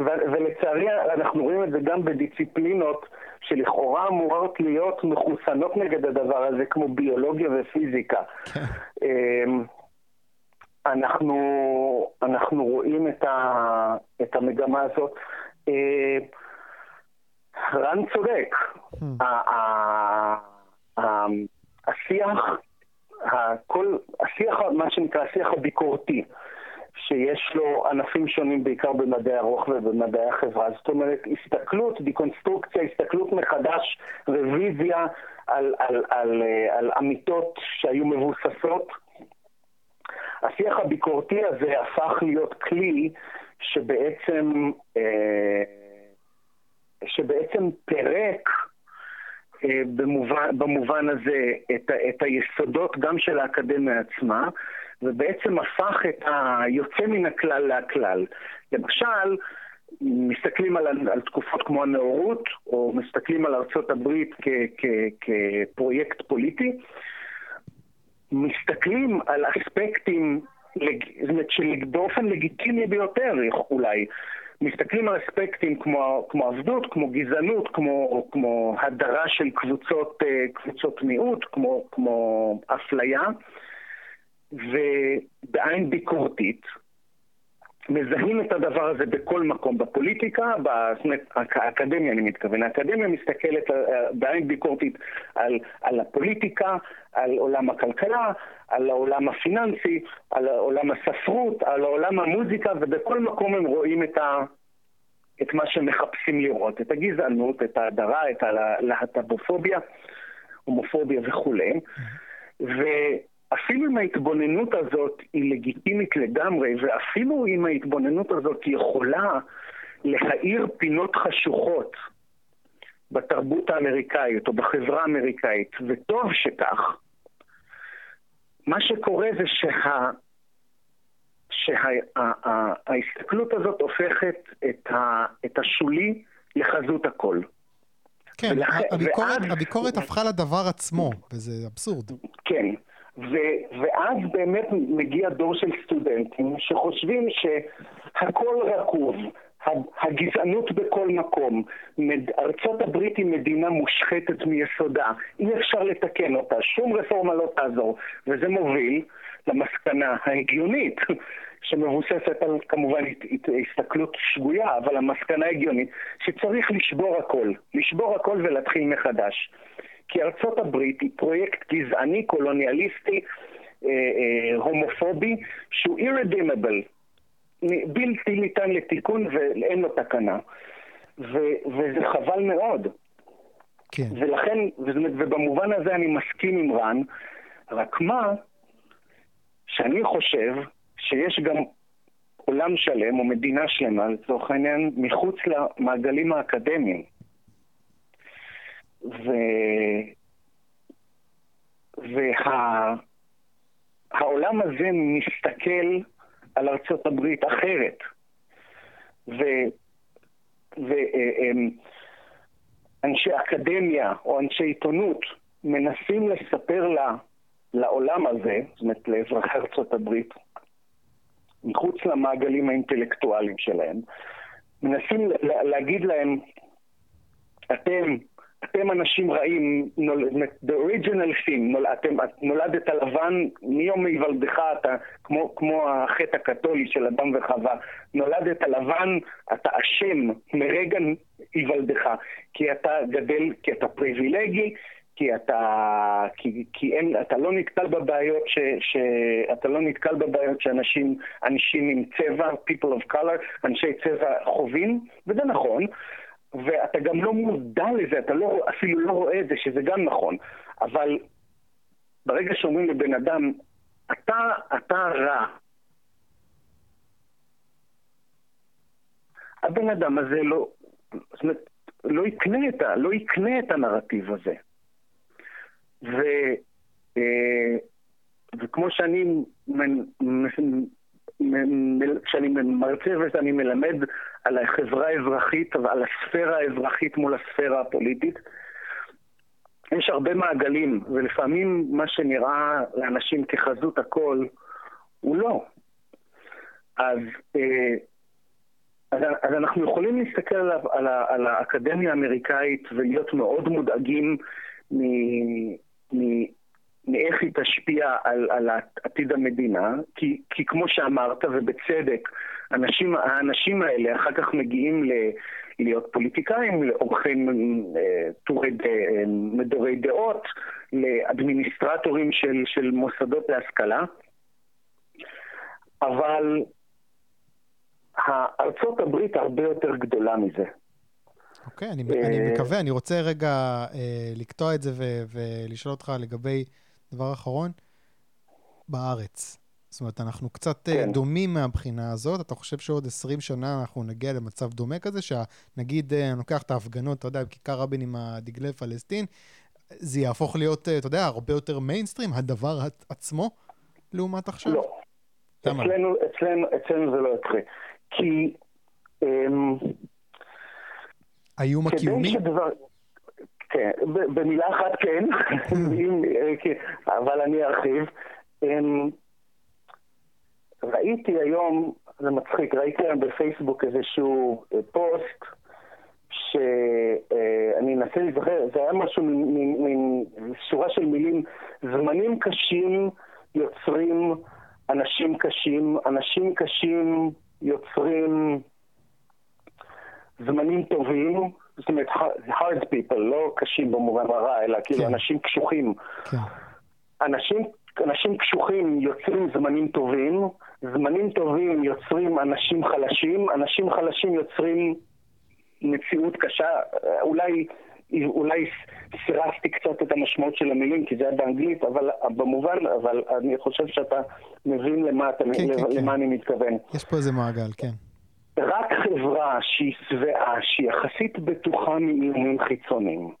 B: ולצערי אנחנו רואים את זה גם בדיציפלינות שלכאורה אמורות להיות מחוסנות נגד הדבר הזה, כמו ביולוגיה ופיזיקה. כן. אמ, אנחנו, אנחנו רואים את, ה, את המגמה הזאת. אה, רן צודק. Hmm. השיח הכל, השיח, מה שנקרא השיח הביקורתי, שיש לו ענפים שונים בעיקר במדעי הרוח ובמדעי החברה. זאת אומרת, הסתכלות, דיקונסטרוקציה, הסתכלות מחדש, רוויזיה על, על, על, על אמיתות שהיו מבוססות. השיח הביקורתי הזה הפך להיות כלי שבעצם, אה, שבעצם פירק אה, במובן, במובן הזה את, את היסודות גם של האקדמיה עצמה, ובעצם הפך את היוצא מן הכלל להכלל. למשל, מסתכלים על, על תקופות כמו הנאורות, או מסתכלים על ארצות הברית כ, כ, כפרויקט פוליטי, מסתכלים על אספקטים, זאת אומרת, שבאופן לגיטימי ביותר אולי, מסתכלים על אספקטים כמו, כמו עבדות, כמו גזענות, כמו, כמו הדרה של קבוצות, אה, קבוצות מיעוט, כמו, כמו אפליה, ובעין ביקורתית מזהים את הדבר הזה בכל מקום, בפוליטיקה, באקדמיה אני מתכוון. האקדמיה מסתכלת אה, בעין ביקורתית על, על הפוליטיקה, על עולם הכלכלה, על העולם הפיננסי, על עולם הספרות, על עולם המוזיקה, ובכל מקום הם רואים את, ה, את מה שמחפשים לראות, את הגזענות, את ההדרה, את הלהט"בופוביה, הומופוביה וכולי. ואפילו אם ההתבוננות הזאת היא לגיטימית לגמרי, ואפילו אם ההתבוננות הזאת יכולה להאיר פינות חשוכות בתרבות האמריקאית או בחברה האמריקאית, וטוב שכך, מה שקורה זה שה... שההסתכלות הזאת הופכת את, ה, את השולי לחזות הכל.
A: כן, ולכ... הביקורת, ואז... הביקורת הפכה לדבר עצמו, וזה אבסורד.
B: כן, ו, ואז באמת מגיע דור של סטודנטים שחושבים שהכל רקוב, הגזענות בכל מקום, ארצות הברית היא מדינה מושחתת מיסודה, אי אפשר לתקן אותה, שום רפורמה לא תעזור, וזה מוביל למסקנה ההגיונית, שמבוססת על כמובן הסתכלות שגויה, אבל המסקנה ההגיונית, שצריך לשבור הכל, לשבור הכל ולהתחיל מחדש. כי ארצות הברית היא פרויקט גזעני, קולוניאליסטי, אה, אה, הומופובי, שהוא irredeemable, בלתי ניתן לתיקון ואין לו תקנה. ו- וזה חבל מאוד.
A: כן.
B: ולכן, ובמובן הזה אני מסכים עם רן, רק מה, שאני חושב שיש גם עולם שלם או מדינה שלמה, לצורך העניין, מחוץ למעגלים האקדמיים. ו... והעולם וה... הזה מסתכל על ארצות הברית אחרת. ו... ואנשי אמ, אקדמיה או אנשי עיתונות מנסים לספר לה, לעולם הזה, זאת אומרת לאזרחי ארצות הברית, מחוץ למעגלים האינטלקטואליים שלהם, מנסים להגיד להם, אתם אתם אנשים רעים, the original sin, נול, אתם, נולדת לבן מיום היוולדך, אתה כמו, כמו החטא הקתולי של אדם וחווה, נולדת לבן, אתה אשם מרגע היוולדך, כי אתה גדל, כי אתה פריבילגי, כי אתה, כי, כי אין, אתה לא נתקל בבעיות ש, ש... אתה לא נתקל בבעיות שאנשים, אנשים עם צבע, people of color, אנשי צבע חווים, וזה נכון. ואתה גם לא מודע לזה, אתה לא, אפילו לא רואה את זה, שזה גם נכון. אבל ברגע שאומרים לבן אדם, אתה, אתה רע, הבן אדם הזה לא, זאת אומרת, לא יקנה את, ה, לא יקנה את הנרטיב הזה. ו, אה, וכמו שאני כשאני מרצה וכשאני מלמד על החברה האזרחית ועל הספירה האזרחית מול הספירה הפוליטית, יש הרבה מעגלים, ולפעמים מה שנראה לאנשים כחזות הכל, הוא לא. אז, אה, אז, אז אנחנו יכולים להסתכל על, על, על האקדמיה האמריקאית ולהיות מאוד מודאגים מ, מ, מאיך היא תשפיע על, על עתיד המדינה, כי, כי כמו שאמרת, ובצדק, אנשים, האנשים האלה אחר כך מגיעים ל, להיות פוליטיקאים, לעורכי אה, מדורי דעות, לאדמיניסטרטורים של, של מוסדות להשכלה, אבל ארצות הברית הרבה יותר גדולה מזה.
A: אוקיי, okay, אני, אני אה, מקווה, אני רוצה רגע אה, לקטוע את זה ו, ולשאול אותך לגבי דבר אחרון, בארץ. זאת אומרת, אנחנו קצת אה, כן. דומים מהבחינה הזאת. אתה חושב שעוד 20 שנה אנחנו נגיע למצב דומה כזה, שנגיד, אה, אני לוקח את ההפגנות, אתה יודע, בכיכר רבין עם הדגלי פלסטין, זה יהפוך להיות, אה, אתה יודע, הרבה יותר מיינסטרים, הדבר עצמו, לעומת עכשיו?
B: לא. אצלנו, אצלנו, אצלנו זה לא יקרה. כי... אמ,
A: האיום הקיומי?
B: שדבר... כן, במילה אחת כן, אה, כן, אבל אני ארחיב. אמ, ראיתי היום, זה מצחיק, ראיתי היום בפייסבוק איזשהו אה, פוסט שאני אנסה להיזכר, זה היה משהו מין שורה של מילים, זמנים קשים יוצרים אנשים קשים, אנשים קשים יוצרים זמנים טובים, זאת אומרת, hard people, לא קשים במובן הרע, אלא כאילו כן. אנשים קשוחים. כן. אנשים, אנשים קשוחים יוצרים זמנים טובים, זמנים טובים יוצרים אנשים חלשים, אנשים חלשים יוצרים מציאות קשה. אולי, אולי סירסתי קצת את המשמעות של המילים, כי זה היה באנגלית, אבל במובן, אבל אני חושב שאתה מבין למה, אתה, כן, למה, כן, למה כן. אני מתכוון.
A: יש פה איזה מעגל, כן.
B: רק חברה שהיא שבעה, שהיא יחסית בטוחה מאיומים חיצוניים,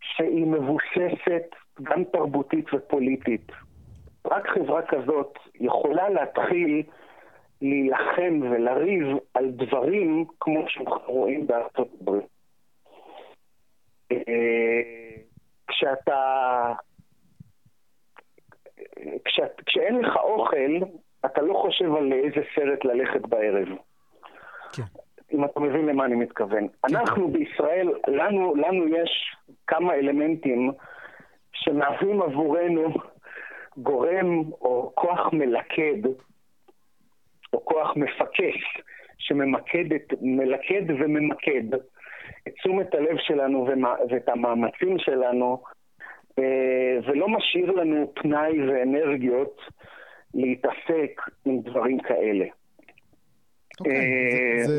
B: שהיא מבוססת גם תרבותית ופוליטית, רק חברה כזאת יכולה להתחיל להילחם ולריב על דברים כמו שאנחנו רואים בארצות הברית. אה, כשאתה... כשאת, כשאין לך אוכל, אתה לא חושב על איזה סרט ללכת בערב. אם אתה מבין למה אני מתכוון. אנחנו בישראל, לנו, לנו יש כמה אלמנטים שמהווים עבורנו גורם או כוח מלכד, או כוח מפקס, שמלכד וממקד את תשומת הלב שלנו ואת המאמצים שלנו, אה, ולא משאיר לנו פנאי ואנרגיות להתעסק עם דברים כאלה. Okay, אוקיי, אה, זה,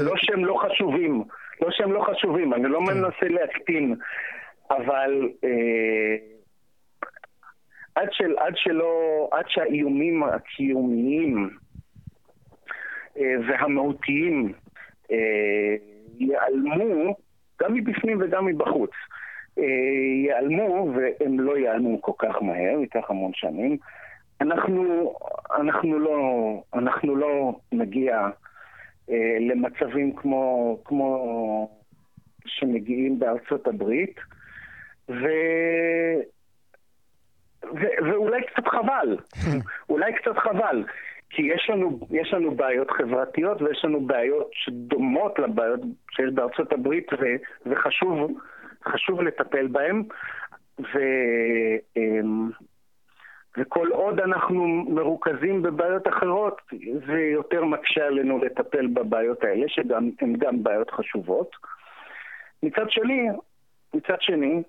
B: לא שהם לא חשובים, לא שהם לא חשובים, אני לא. כן. מנסה להקטין, אבל אה, עד, של, עד שלא, עד שהאיומים הקיומיים אה, והמהותיים אה, ייעלמו, גם מבפנים וגם מבחוץ, אה, ייעלמו, והם לא ייעלמו כל כך מהר, ייקח המון שנים, אנחנו, אנחנו, לא, אנחנו לא נגיע אה, למצבים כמו, כמו שמגיעים בארצות הברית, ו... ו- ואולי קצת חבל, אולי קצת חבל, כי יש לנו, יש לנו בעיות חברתיות ויש לנו בעיות שדומות לבעיות שיש בארצות הברית ו- וחשוב לטפל בהן. ו, אמ, וכל עוד אנחנו מרוכזים בבעיות אחרות, זה יותר מקשה עלינו לטפל בבעיות האלה, שהן גם בעיות חשובות. מצד שני, מצד שני,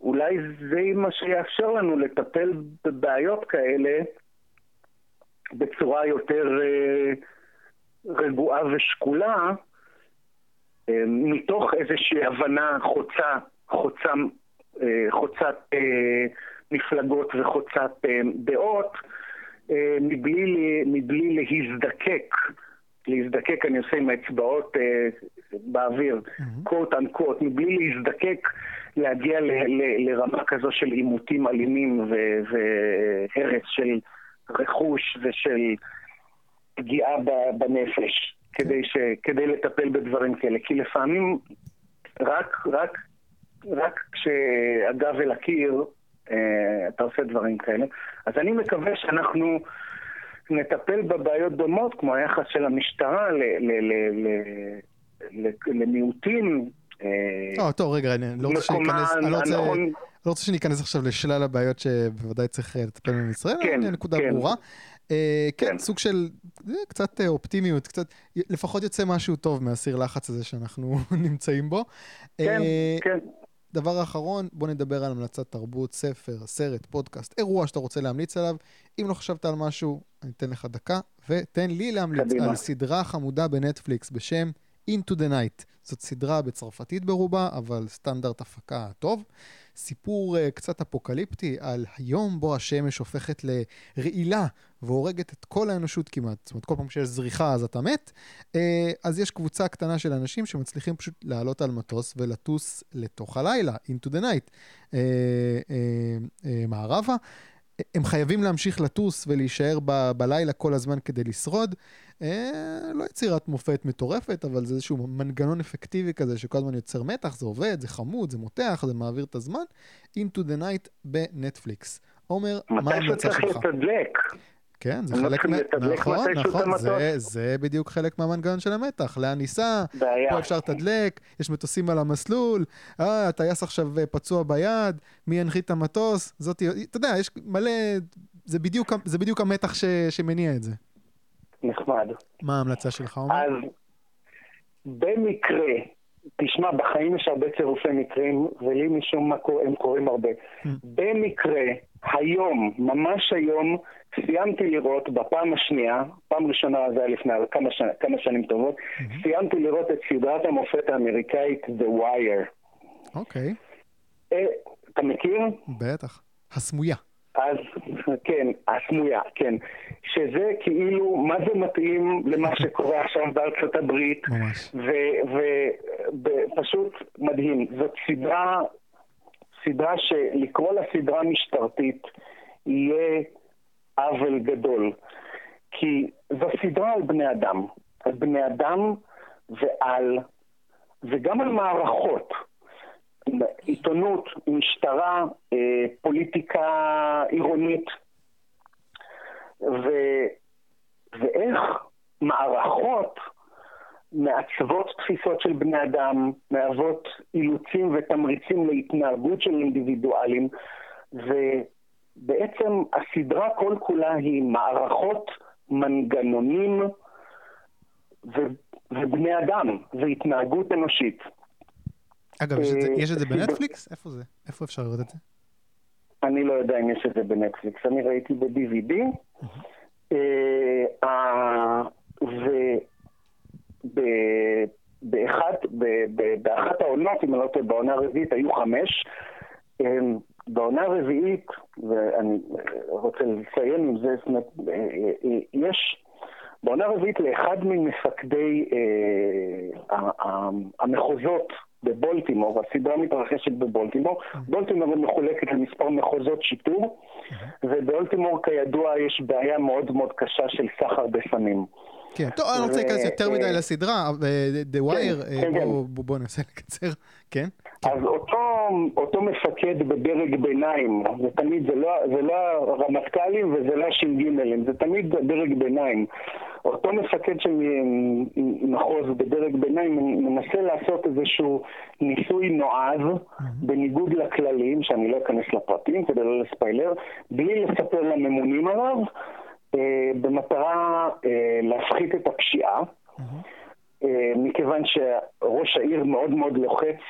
B: אולי זה מה שיאפשר לנו לטפל בבעיות כאלה בצורה יותר אה, רגועה ושקולה, אה, מתוך איזושהי הבנה חוצה, חוצה, אה, חוצת מפלגות וחוצת דעות, מבלי, מבלי להזדקק. להזדקק, אני עושה עם האצבעות אה, באוויר, קוט אנקוט, מבלי להזדקק להגיע ל, ל, לרמה כזו של עימותים אלימים והרס של רכוש ושל פגיעה בנפש, כדי, ש, כדי לטפל בדברים כאלה. כי לפעמים רק, רק, רק כשהגב אל הקיר אה, אתה עושה דברים כאלה. אז אני מקווה שאנחנו נטפל בבעיות דומות, כמו היחס של המשטרה למיעוטים,
A: אה, טוב, רגע, אני לא רוצה שניכנס, אני לא, לא רוצה שניכנס עכשיו לשלל הבעיות שבוודאי צריך אה, לטפל בהן בישראל, כן, הנקודה כן. ברורה. אה, כן, כן, סוג של קצת אופטימיות, קצת, לפחות יוצא משהו טוב מהסיר לחץ הזה שאנחנו נמצאים בו.
B: כן, כן.
A: דבר אחרון, בוא נדבר על המלצת תרבות, ספר, סרט, פודקאסט, אירוע שאתה רוצה להמליץ עליו. אם לא חשבת על משהו, אני אתן לך דקה, ותן לי להמליץ קדימה. על סדרה חמודה בנטפליקס בשם Into the Night. זאת סדרה בצרפתית ברובה, אבל סטנדרט הפקה טוב. סיפור uh, קצת אפוקליפטי על היום בו השמש הופכת לרעילה והורגת את כל האנושות כמעט. זאת אומרת, כל פעם שיש זריחה אז אתה מת. Uh, אז יש קבוצה קטנה של אנשים שמצליחים פשוט לעלות על מטוס ולטוס לתוך הלילה, into the night, uh, uh, uh, מערבה. הם חייבים להמשיך לטוס ולהישאר ב- בלילה כל הזמן כדי לשרוד. אה, לא יצירת מופת מטורפת, אבל זה איזשהו מנגנון אפקטיבי כזה שכל הזמן יוצר מתח, זה עובד, זה חמוד, זה מותח, זה מעביר את הזמן. Into the Night בנטפליקס. עומר, מה ההמלצה שלך?
B: מתי שצריך לתדלק.
A: כן, זה חלק מה... נכון, נכון, זה, זה בדיוק חלק מהמנגנון של המתח. לאן ניסע, פה אפשר לתדלק, יש מטוסים על המסלול, אה, הטייס עכשיו פצוע ביד, מי ינחית את המטוס, זאת, אתה יודע, יש מלא, זה בדיוק, זה בדיוק המתח ש, שמניע את זה.
B: נחמד.
A: מה ההמלצה שלך, עומר?
B: אז במקרה, תשמע, בחיים יש הרבה צירופי מקרים, ולי משום מה הם קורים הרבה. Hmm. במקרה, היום, ממש היום, סיימתי לראות בפעם השנייה, פעם ראשונה זה היה לפני כמה, שני, כמה שנים טובות, mm-hmm. סיימתי לראות את סדרת המופת האמריקאית The Wire.
A: אוקיי. Okay.
B: אה, אתה מכיר?
A: בטח. הסמויה.
B: אז כן, הסמויה, כן. שזה כאילו, מה זה מתאים למה שקורה עכשיו בארצות הברית.
A: ממש.
B: ופשוט מדהים. זאת סדרה, סדרה שלקרוא לה סדרה משטרתית יהיה עוול גדול. כי זו סדרה על בני אדם. על בני אדם ועל, וגם על מערכות. עיתונות, משטרה, אה, פוליטיקה עירונית, ו, ואיך מערכות מעצבות תפיסות של בני אדם, מהוות אילוצים ותמריצים להתנהגות של אינדיבידואלים, ובעצם הסדרה כל כולה היא מערכות, מנגנונים ו, ובני אדם, והתנהגות אנושית.
A: אגב, יש את זה, יש את זה בנטפליקס? איפה זה? איפה אפשר לראות את זה?
B: אני לא יודע אם יש את זה בנטפליקס, אני ראיתי ב-DVD. ובאחת העונות, אם אני לא טועה, בעונה הרביעית היו חמש. בעונה הרביעית, ואני רוצה לציין עם זה, זאת אומרת, אה, אה, יש, בעונה הרביעית לאחד ממפקדי אה, המחוזות בבולטימור, הסדרה מתרחשת בבולטימור. בולטימור מחולקת למספר מחוזות שיטור, ובבולטימור כידוע יש בעיה מאוד מאוד קשה של סחר בסמים.
A: כן, טוב, אני לא רוצה להיכנס יותר מדי לסדרה, The Wire, כן, כן, כן. בואו ננסה לקצר, כן?
B: אז אותו מפקד בדרג ביניים, זה תמיד, זה לא, לא הרמטכ"לים וזה לא הש"גים, זה תמיד דרג ביניים. אותו מפקד של מחוז בדרג ביניים מנסה לעשות איזשהו ניסוי נועז, בניגוד לכללים, שאני לא אכנס לפרטים כדי לא לספיילר, בלי לספר לממונים עליו. אה, במטרה אה, להפחית את הפשיעה, אה, מכיוון שראש העיר מאוד מאוד לוחץ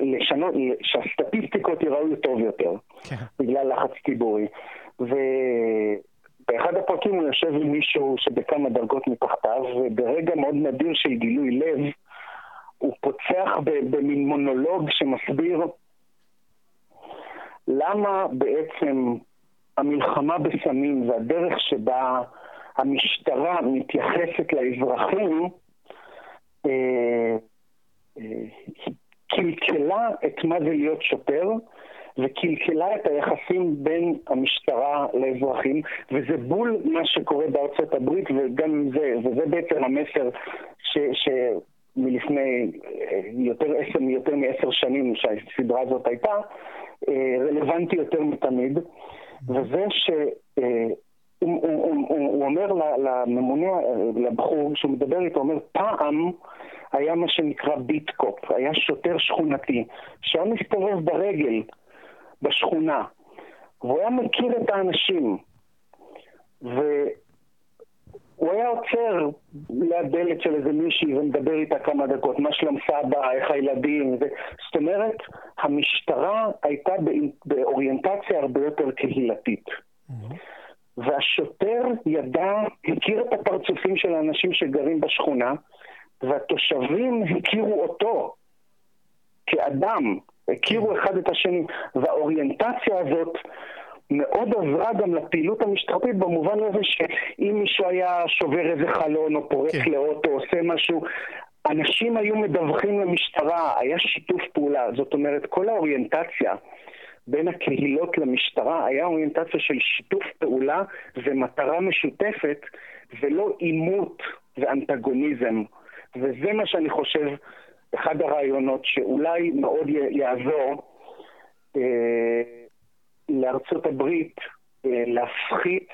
B: לשנות, שהסטטיסטיקות ייראו טוב יותר, כן. בגלל לחץ ציבורי. ובאחד הפרקים הוא יושב עם מישהו שבכמה דרגות מתחתיו, וברגע מאוד נדיר של גילוי לב, הוא פוצח במין מונולוג שמסביר למה בעצם המלחמה בסמים והדרך שבה המשטרה מתייחסת לאזרחים אה, אה, קלקלה את מה זה להיות שוטר וקלקלה את היחסים בין המשטרה לאזרחים, וזה בול מה שקורה בארצות הברית, וגם זה, וזה בעצם המסר ש... ש מלפני אה, יותר, יותר מעשר שנים שהסדרה הזאת הייתה, רלוונטי יותר מתמיד. וזה שהוא הוא, הוא, הוא אומר לממונה, לבחור שהוא מדבר איתו, הוא אומר, פעם היה מה שנקרא ביטקופ, היה שוטר שכונתי, שהיה מסתובב ברגל בשכונה, והוא היה מכיר את האנשים, ו... הוא היה עוצר ליד דלת של איזה מישהי ומדבר איתה כמה דקות, מה שלום סבא, איך הילדים, ו... זאת אומרת, המשטרה הייתה באוריינטציה הרבה יותר קהילתית. Mm-hmm. והשוטר ידע, הכיר את הפרצופים של האנשים שגרים בשכונה, והתושבים הכירו אותו כאדם, הכירו. אחד את השני, והאוריינטציה הזאת מאוד עזרה גם לפעילות המשטרתית במובן הזה שאם מישהו היה שובר איזה חלון או פורץ כן. לאוטו, עושה משהו, אנשים היו מדווחים למשטרה, היה שיתוף פעולה. זאת אומרת, כל האוריינטציה בין הקהילות למשטרה היה אוריינטציה של שיתוף פעולה ומטרה משותפת, ולא עימות ואנטגוניזם. וזה מה שאני חושב, אחד הרעיונות שאולי מאוד יעזור. אה, לארצות הברית אה, להפחית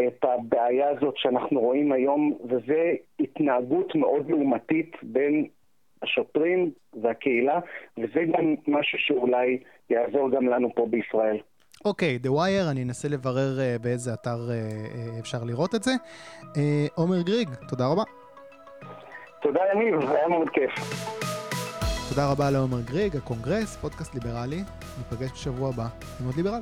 B: את הבעיה הזאת שאנחנו רואים היום, וזה התנהגות מאוד לעומתית בין השוטרים והקהילה, וזה גם משהו שאולי יעזור גם לנו פה בישראל.
A: אוקיי, אוקיי, The Wire, אני אנסה לברר אה, באיזה אתר uh, uh, אפשר לראות את זה. עומר אה, גריג, תודה רבה.
B: תודה יניב, זה היה מאוד כיף.
A: תודה רבה לעומר גריג, הקונגרס, פודקאסט ליברלי. ניפגש בשבוע הבא עם עוד ליברל.